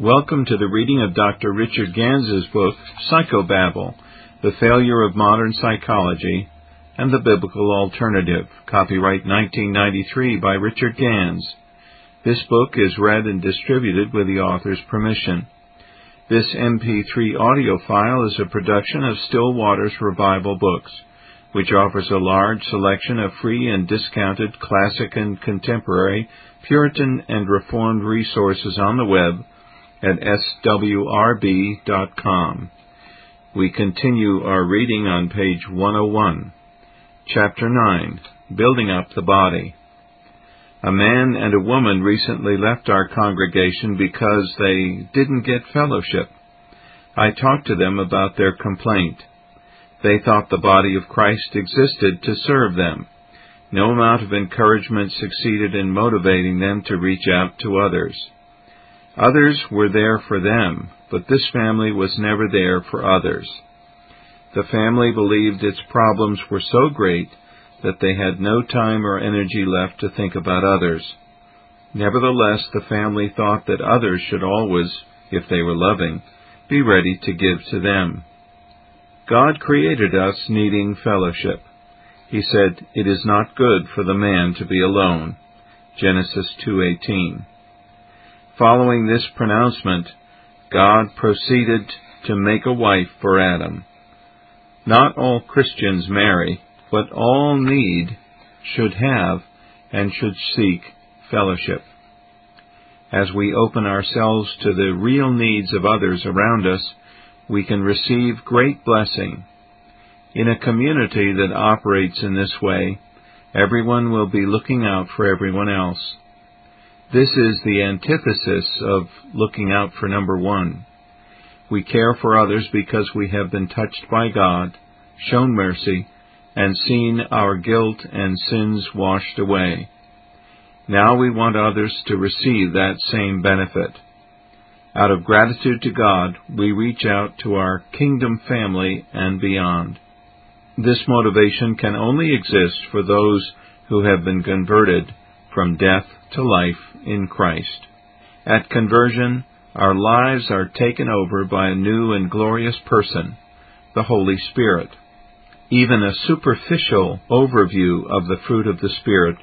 Welcome to the reading of Dr. Richard Ganz's book, Psychobabble, The Failure of Modern Psychology and the Biblical Alternative, copyright 1993 by Richard Ganz. This book is read and distributed with the author's permission. This MP3 audio file is a production of Still Waters Revival Books, which offers a large selection of free and discounted classic and contemporary Puritan and Reformed resources on the web at swrb.com. We continue our reading on page 101, Chapter 9 Building Up the Body. A man and a woman recently left our congregation because they didn't get fellowship. I talked to them about their complaint. They thought the body of Christ existed to serve them. No amount of encouragement succeeded in motivating them to reach out to others. Others were there for them, but this family was never there for others. The family believed its problems were so great that they had no time or energy left to think about others. Nevertheless, the family thought that others should always, if they were loving, be ready to give to them. God created us needing fellowship. He said, "It is not good for the man to be alone." Genesis 2:18. Following this pronouncement, God proceeded to make a wife for Adam. Not all Christians marry, but all need, should have, and should seek fellowship. As we open ourselves to the real needs of others around us, we can receive great blessing. In a community that operates in this way, everyone will be looking out for everyone else. This is the antithesis of looking out for number one. We care for others because we have been touched by God, shown mercy, and seen our guilt and sins washed away. Now we want others to receive that same benefit. Out of gratitude to God, we reach out to our kingdom family and beyond. This motivation can only exist for those who have been converted from death to life in Christ. At conversion, our lives are taken over by a new and glorious person, the Holy Spirit. Even a superficial overview of the fruit of the Spirit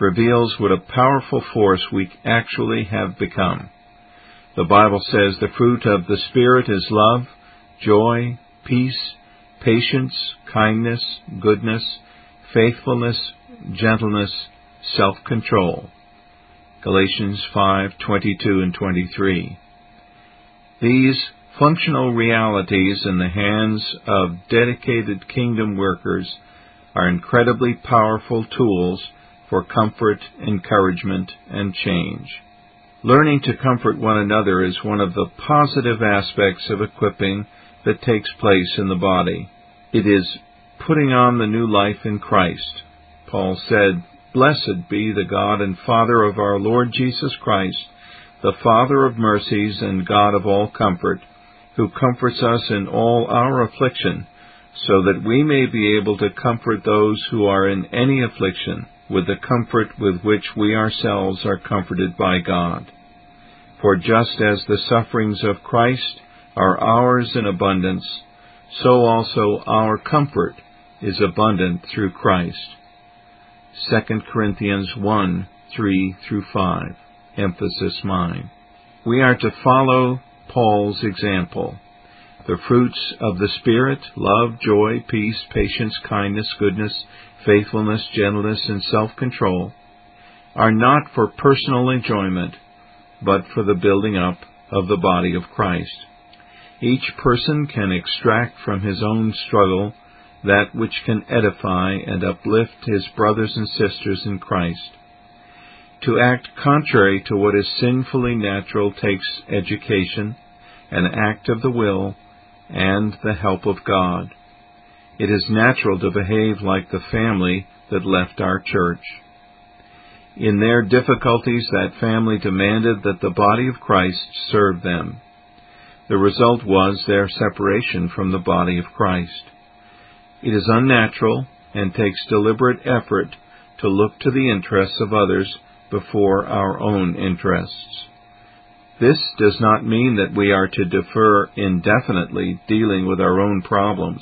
reveals what a powerful force we actually have become. The Bible says the fruit of the Spirit is love, joy, peace, patience, kindness, goodness, faithfulness, gentleness, self-control. Galatians 5:22 and 23. These functional realities in the hands of dedicated kingdom workers are incredibly powerful tools for comfort, encouragement, and change. Learning to comfort one another is one of the positive aspects of equipping that takes place in the body. It is putting on the new life in Christ. Paul said, Blessed be the God and Father of our Lord Jesus Christ, the Father of mercies and God of all comfort, who comforts us in all our affliction, so that we may be able to comfort those who are in any affliction with the comfort with which we ourselves are comforted by God. For just as the sufferings of Christ are ours in abundance, so also our comfort is abundant through Christ. 2 Corinthians 1 3 through 5. Emphasis mine. We are to follow Paul's example. The fruits of the Spirit, love, joy, peace, patience, kindness, goodness, faithfulness, gentleness, and self-control, are not for personal enjoyment, but for the building up of the body of Christ. Each person can extract from his own struggle that which can edify and uplift his brothers and sisters in Christ. To act contrary to what is sinfully natural takes education, an act of the will, and the help of God. It is natural to behave like the family that left our church. In their difficulties, that family demanded that the body of Christ serve them. The result was their separation from the body of Christ. It is unnatural and takes deliberate effort to look to the interests of others before our own interests. This does not mean that we are to defer indefinitely dealing with our own problems.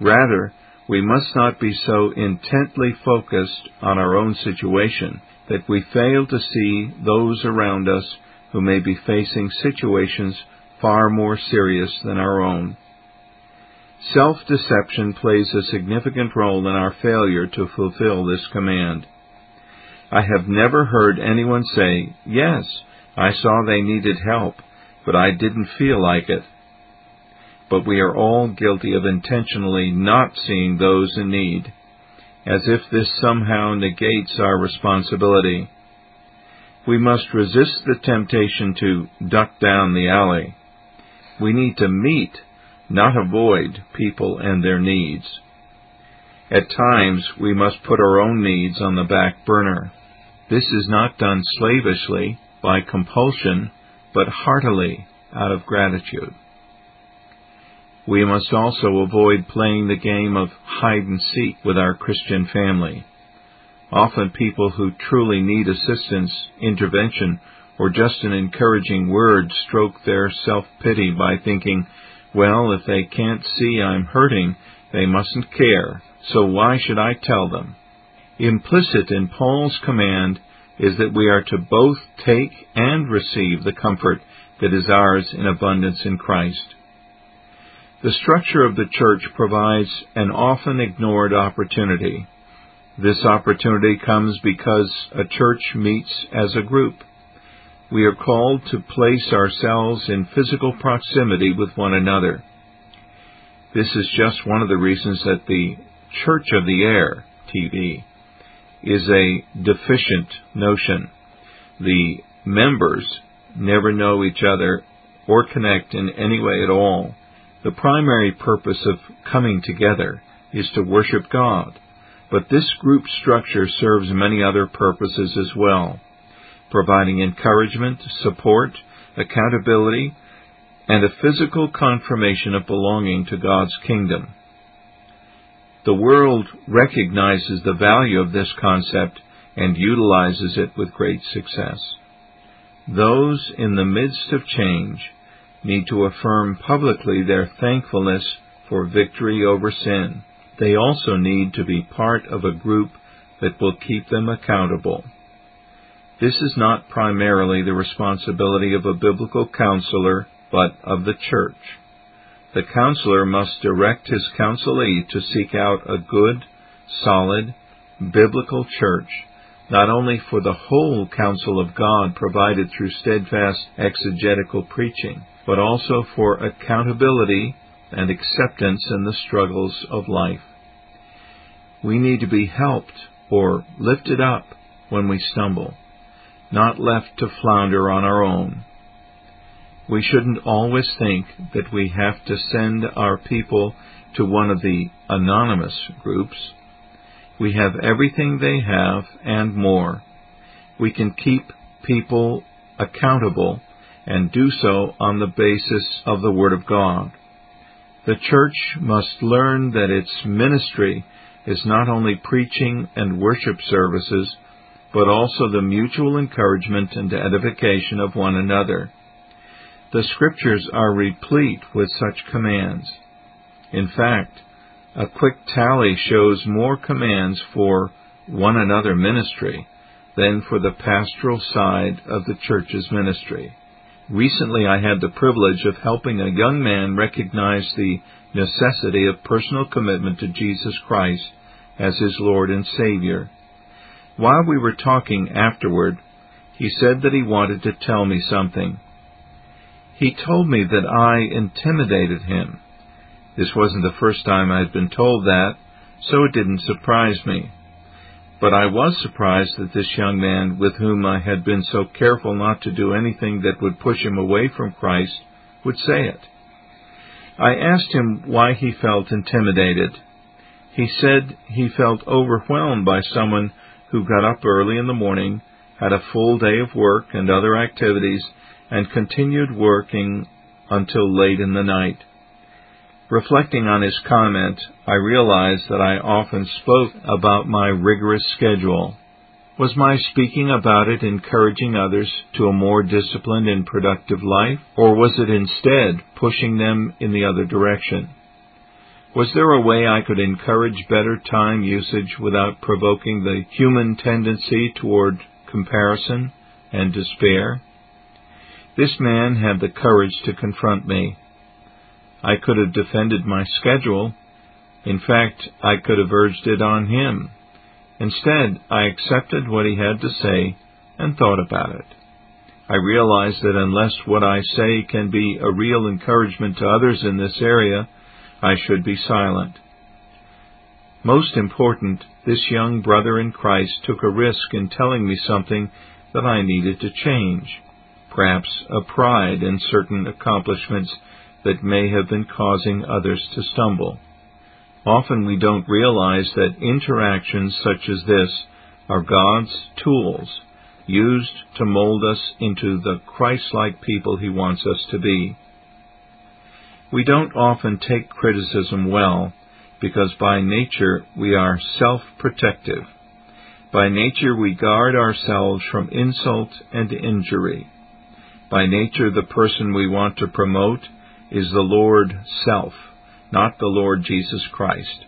Rather, we must not be so intently focused on our own situation that we fail to see those around us who may be facing situations far more serious than our own. Self-deception plays a significant role in our failure to fulfill this command. I have never heard anyone say, Yes, I saw they needed help, but I didn't feel like it. But we are all guilty of intentionally not seeing those in need, as if this somehow negates our responsibility. We must resist the temptation to duck down the alley. We need to meet, not avoid, people and their needs. At times, we must put our own needs on the back burner. This is not done slavishly, by compulsion, but heartily, out of gratitude. We must also avoid playing the game of hide and seek with our Christian family. Often people who truly need assistance, intervention, or just an encouraging word stroke their self-pity by thinking, well, if they can't see I'm hurting, they mustn't care, so why should I tell them? Implicit in Paul's command is that we are to both take and receive the comfort that is ours in abundance in Christ. The structure of the church provides an often ignored opportunity. This opportunity comes because a church meets as a group. We are called to place ourselves in physical proximity with one another. This is just one of the reasons that the Church of the Air, TV, is a deficient notion. The members never know each other or connect in any way at all. The primary purpose of coming together is to worship God, but this group structure serves many other purposes as well, providing encouragement, support, accountability, and a physical confirmation of belonging to God's kingdom. The world recognizes the value of this concept and utilizes it with great success. Those in the midst of change need to affirm publicly their thankfulness for victory over sin. They also need to be part of a group that will keep them accountable. This is not primarily the responsibility of a biblical counselor, but of the church the counselor must direct his counselee to seek out a good, solid, biblical church, not only for the whole counsel of God provided through steadfast exegetical preaching, but also for accountability and acceptance in the struggles of life. We need to be helped or lifted up when we stumble, not left to flounder on our own. We shouldn't always think that we have to send our people to one of the anonymous groups. We have everything they have and more. We can keep people accountable and do so on the basis of the Word of God. The church must learn that its ministry is not only preaching and worship services, but also the mutual encouragement and edification of one another. The Scriptures are replete with such commands. In fact, a quick tally shows more commands for one another ministry than for the pastoral side of the church's ministry. Recently, I had the privilege of helping a young man recognize the necessity of personal commitment to Jesus Christ as his Lord and Savior. While we were talking afterward, he said that he wanted to tell me something. He told me that I intimidated him. This wasn't the first time I had been told that, so it didn't surprise me. But I was surprised that this young man, with whom I had been so careful not to do anything that would push him away from Christ, would say it. I asked him why he felt intimidated. He said he felt overwhelmed by someone who got up early in the morning, had a full day of work and other activities, and continued working until late in the night. Reflecting on his comment, I realized that I often spoke about my rigorous schedule. Was my speaking about it encouraging others to a more disciplined and productive life, or was it instead pushing them in the other direction? Was there a way I could encourage better time usage without provoking the human tendency toward comparison and despair? This man had the courage to confront me. I could have defended my schedule. In fact, I could have urged it on him. Instead, I accepted what he had to say and thought about it. I realized that unless what I say can be a real encouragement to others in this area, I should be silent. Most important, this young brother in Christ took a risk in telling me something that I needed to change, perhaps a pride in certain accomplishments that may have been causing others to stumble. Often we don't realize that interactions such as this are God's tools used to mold us into the Christ-like people He wants us to be. We don't often take criticism well because by nature we are self-protective. By nature we guard ourselves from insult and injury. By nature the person we want to promote is the Lord Self, not the Lord Jesus Christ.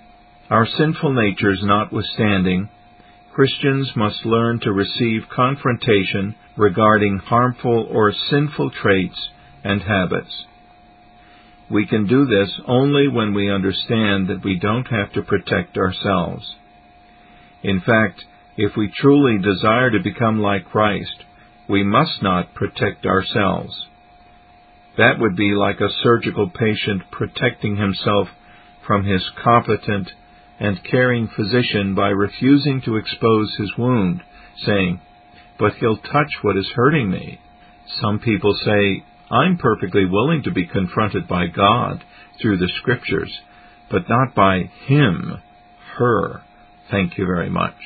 Our sinful natures notwithstanding, Christians must learn to receive confrontation regarding harmful or sinful traits and habits. We can do this only when we understand that we don't have to protect ourselves. In fact, if we truly desire to become like Christ, we must not protect ourselves. That would be like a surgical patient protecting himself from his competent and caring physician by refusing to expose his wound, saying, But he'll touch what is hurting me. Some people say, I'm perfectly willing to be confronted by God through the Scriptures, but not by him, her. Thank you very much.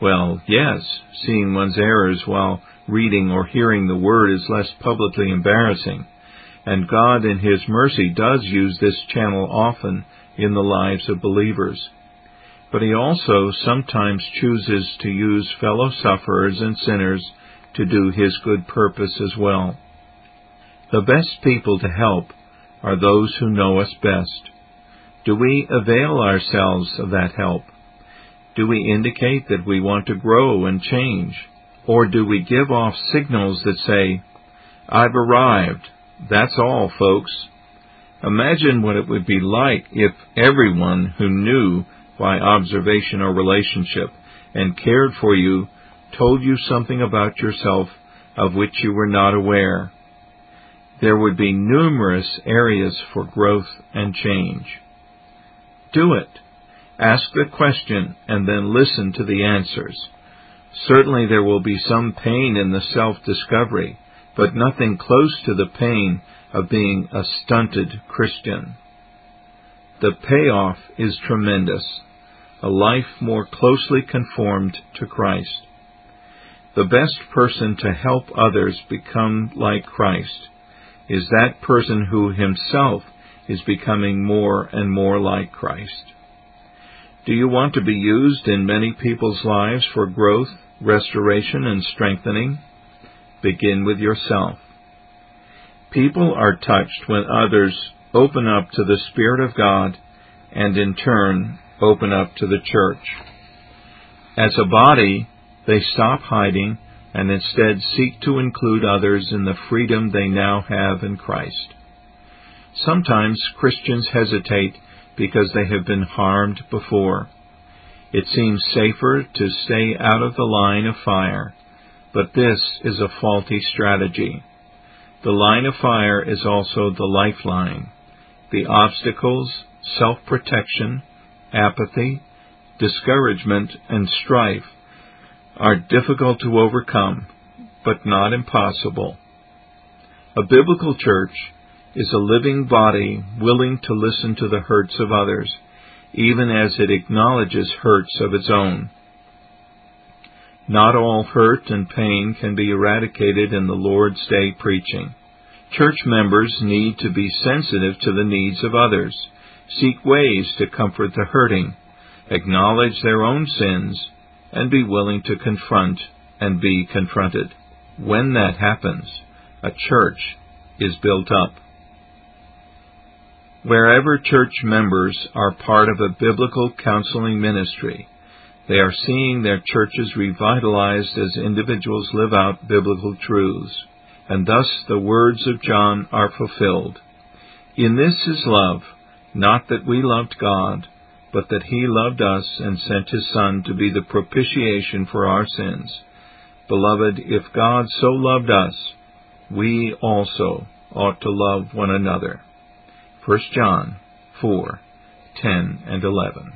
Well, yes, seeing one's errors while reading or hearing the Word is less publicly embarrassing, and God in His mercy does use this channel often in the lives of believers. But He also sometimes chooses to use fellow sufferers and sinners to do His good purpose as well. The best people to help are those who know us best. Do we avail ourselves of that help? Do we indicate that we want to grow and change? Or do we give off signals that say, I've arrived, that's all, folks? Imagine what it would be like if everyone who knew by observation or relationship and cared for you told you something about yourself of which you were not aware there would be numerous areas for growth and change. Do it. Ask the question and then listen to the answers. Certainly there will be some pain in the self-discovery, but nothing close to the pain of being a stunted Christian. The payoff is tremendous. A life more closely conformed to Christ. The best person to help others become like Christ is that person who himself is becoming more and more like Christ. Do you want to be used in many people's lives for growth, restoration, and strengthening? Begin with yourself. People are touched when others open up to the Spirit of God and in turn open up to the church. As a body, they stop hiding and instead seek to include others in the freedom they now have in Christ. Sometimes Christians hesitate because they have been harmed before. It seems safer to stay out of the line of fire, but this is a faulty strategy. The line of fire is also the lifeline. The obstacles, self-protection, apathy, discouragement, and strife are difficult to overcome, but not impossible. A biblical church is a living body willing to listen to the hurts of others, even as it acknowledges hurts of its own. Not all hurt and pain can be eradicated in the Lord's Day preaching. Church members need to be sensitive to the needs of others, seek ways to comfort the hurting, acknowledge their own sins, and be willing to confront and be confronted. When that happens, a church is built up. Wherever church members are part of a biblical counseling ministry, they are seeing their churches revitalized as individuals live out biblical truths, and thus the words of John are fulfilled. In this is love, not that we loved God, but that He loved us and sent His Son to be the propitiation for our sins. Beloved, if God so loved us, we also ought to love one another. 1 John 4, 10 and 11.